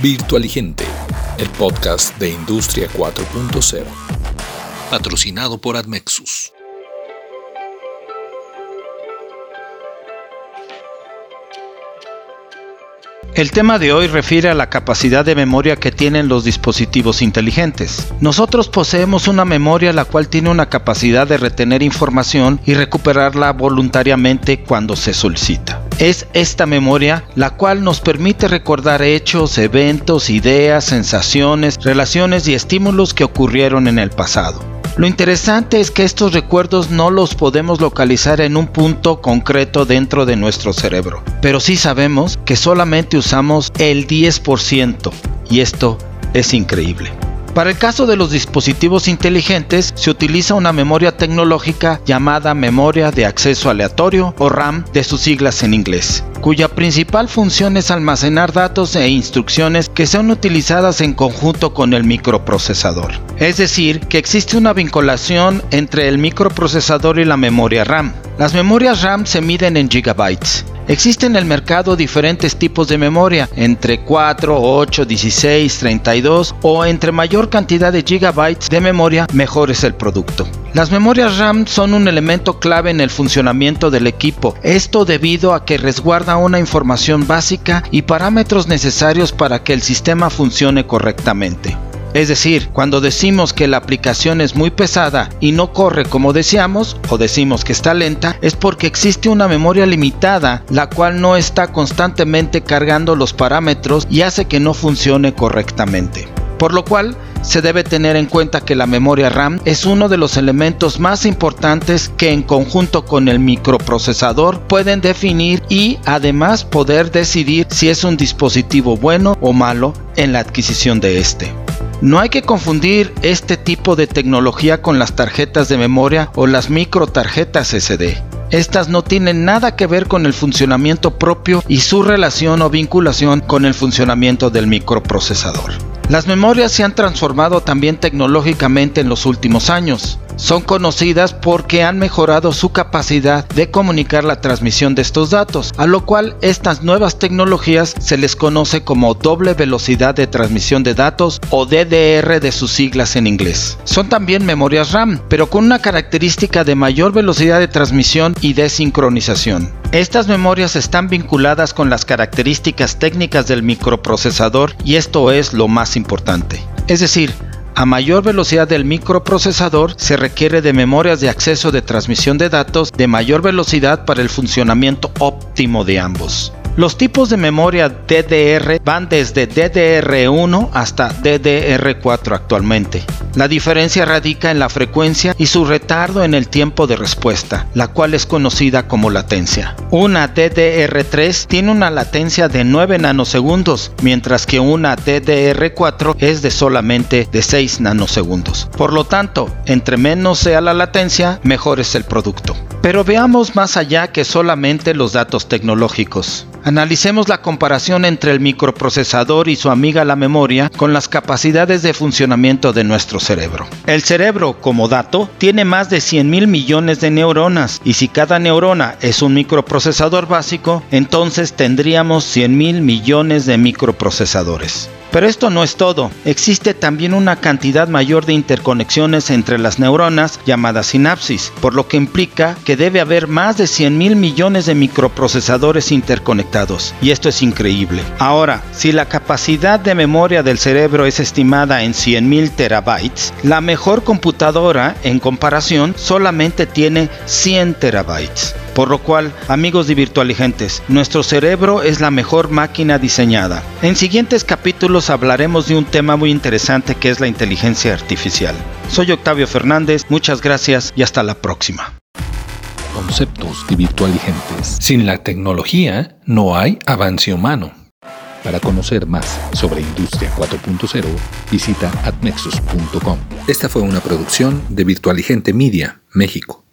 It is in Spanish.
Virtualigente, el podcast de Industria 4.0, patrocinado por Admexus. El tema de hoy refiere a la capacidad de memoria que tienen los dispositivos inteligentes. Nosotros poseemos una memoria la cual tiene una capacidad de retener información y recuperarla voluntariamente cuando se solicita. Es esta memoria la cual nos permite recordar hechos, eventos, ideas, sensaciones, relaciones y estímulos que ocurrieron en el pasado. Lo interesante es que estos recuerdos no los podemos localizar en un punto concreto dentro de nuestro cerebro, pero sí sabemos que solamente usamos el 10% y esto es increíble. Para el caso de los dispositivos inteligentes se utiliza una memoria tecnológica llamada memoria de acceso aleatorio o RAM de sus siglas en inglés, cuya principal función es almacenar datos e instrucciones que son utilizadas en conjunto con el microprocesador. Es decir, que existe una vinculación entre el microprocesador y la memoria RAM. Las memorias RAM se miden en gigabytes Existen en el mercado diferentes tipos de memoria, entre 4, 8, 16, 32 o entre mayor cantidad de gigabytes de memoria, mejor es el producto. Las memorias RAM son un elemento clave en el funcionamiento del equipo, esto debido a que resguarda una información básica y parámetros necesarios para que el sistema funcione correctamente. Es decir, cuando decimos que la aplicación es muy pesada y no corre como deseamos o decimos que está lenta, es porque existe una memoria limitada, la cual no está constantemente cargando los parámetros y hace que no funcione correctamente. Por lo cual, se debe tener en cuenta que la memoria RAM es uno de los elementos más importantes que en conjunto con el microprocesador pueden definir y además poder decidir si es un dispositivo bueno o malo en la adquisición de este. No hay que confundir este tipo de tecnología con las tarjetas de memoria o las microtarjetas SD. Estas no tienen nada que ver con el funcionamiento propio y su relación o vinculación con el funcionamiento del microprocesador. Las memorias se han transformado también tecnológicamente en los últimos años. Son conocidas porque han mejorado su capacidad de comunicar la transmisión de estos datos, a lo cual estas nuevas tecnologías se les conoce como doble velocidad de transmisión de datos o DDR de sus siglas en inglés. Son también memorias RAM, pero con una característica de mayor velocidad de transmisión y de sincronización. Estas memorias están vinculadas con las características técnicas del microprocesador y esto es lo más importante. Es decir, a mayor velocidad del microprocesador se requiere de memorias de acceso de transmisión de datos de mayor velocidad para el funcionamiento óptimo de ambos. Los tipos de memoria DDR van desde DDR1 hasta DDR4 actualmente. La diferencia radica en la frecuencia y su retardo en el tiempo de respuesta, la cual es conocida como latencia. Una DDR3 tiene una latencia de 9 nanosegundos, mientras que una DDR4 es de solamente de 6 nanosegundos. Por lo tanto, entre menos sea la latencia, mejor es el producto. Pero veamos más allá que solamente los datos tecnológicos. Analicemos la comparación entre el microprocesador y su amiga la memoria con las capacidades de funcionamiento de nuestro cerebro. El cerebro, como dato, tiene más de 100 mil millones de neuronas y si cada neurona es un microprocesador básico, entonces tendríamos 100 mil millones de microprocesadores. Pero esto no es todo, existe también una cantidad mayor de interconexiones entre las neuronas llamadas sinapsis, por lo que implica que debe haber más de 100 mil millones de microprocesadores interconectados, y esto es increíble. Ahora, si la capacidad de memoria del cerebro es estimada en 100 mil terabytes, la mejor computadora en comparación solamente tiene 100 terabytes. Por lo cual, amigos de Virtualigentes, nuestro cerebro es la mejor máquina diseñada. En siguientes capítulos hablaremos de un tema muy interesante que es la inteligencia artificial. Soy Octavio Fernández, muchas gracias y hasta la próxima. Conceptos de Virtualigentes. Sin la tecnología no hay avance humano. Para conocer más sobre Industria 4.0, visita atnexus.com. Esta fue una producción de Virtualigente Media, México.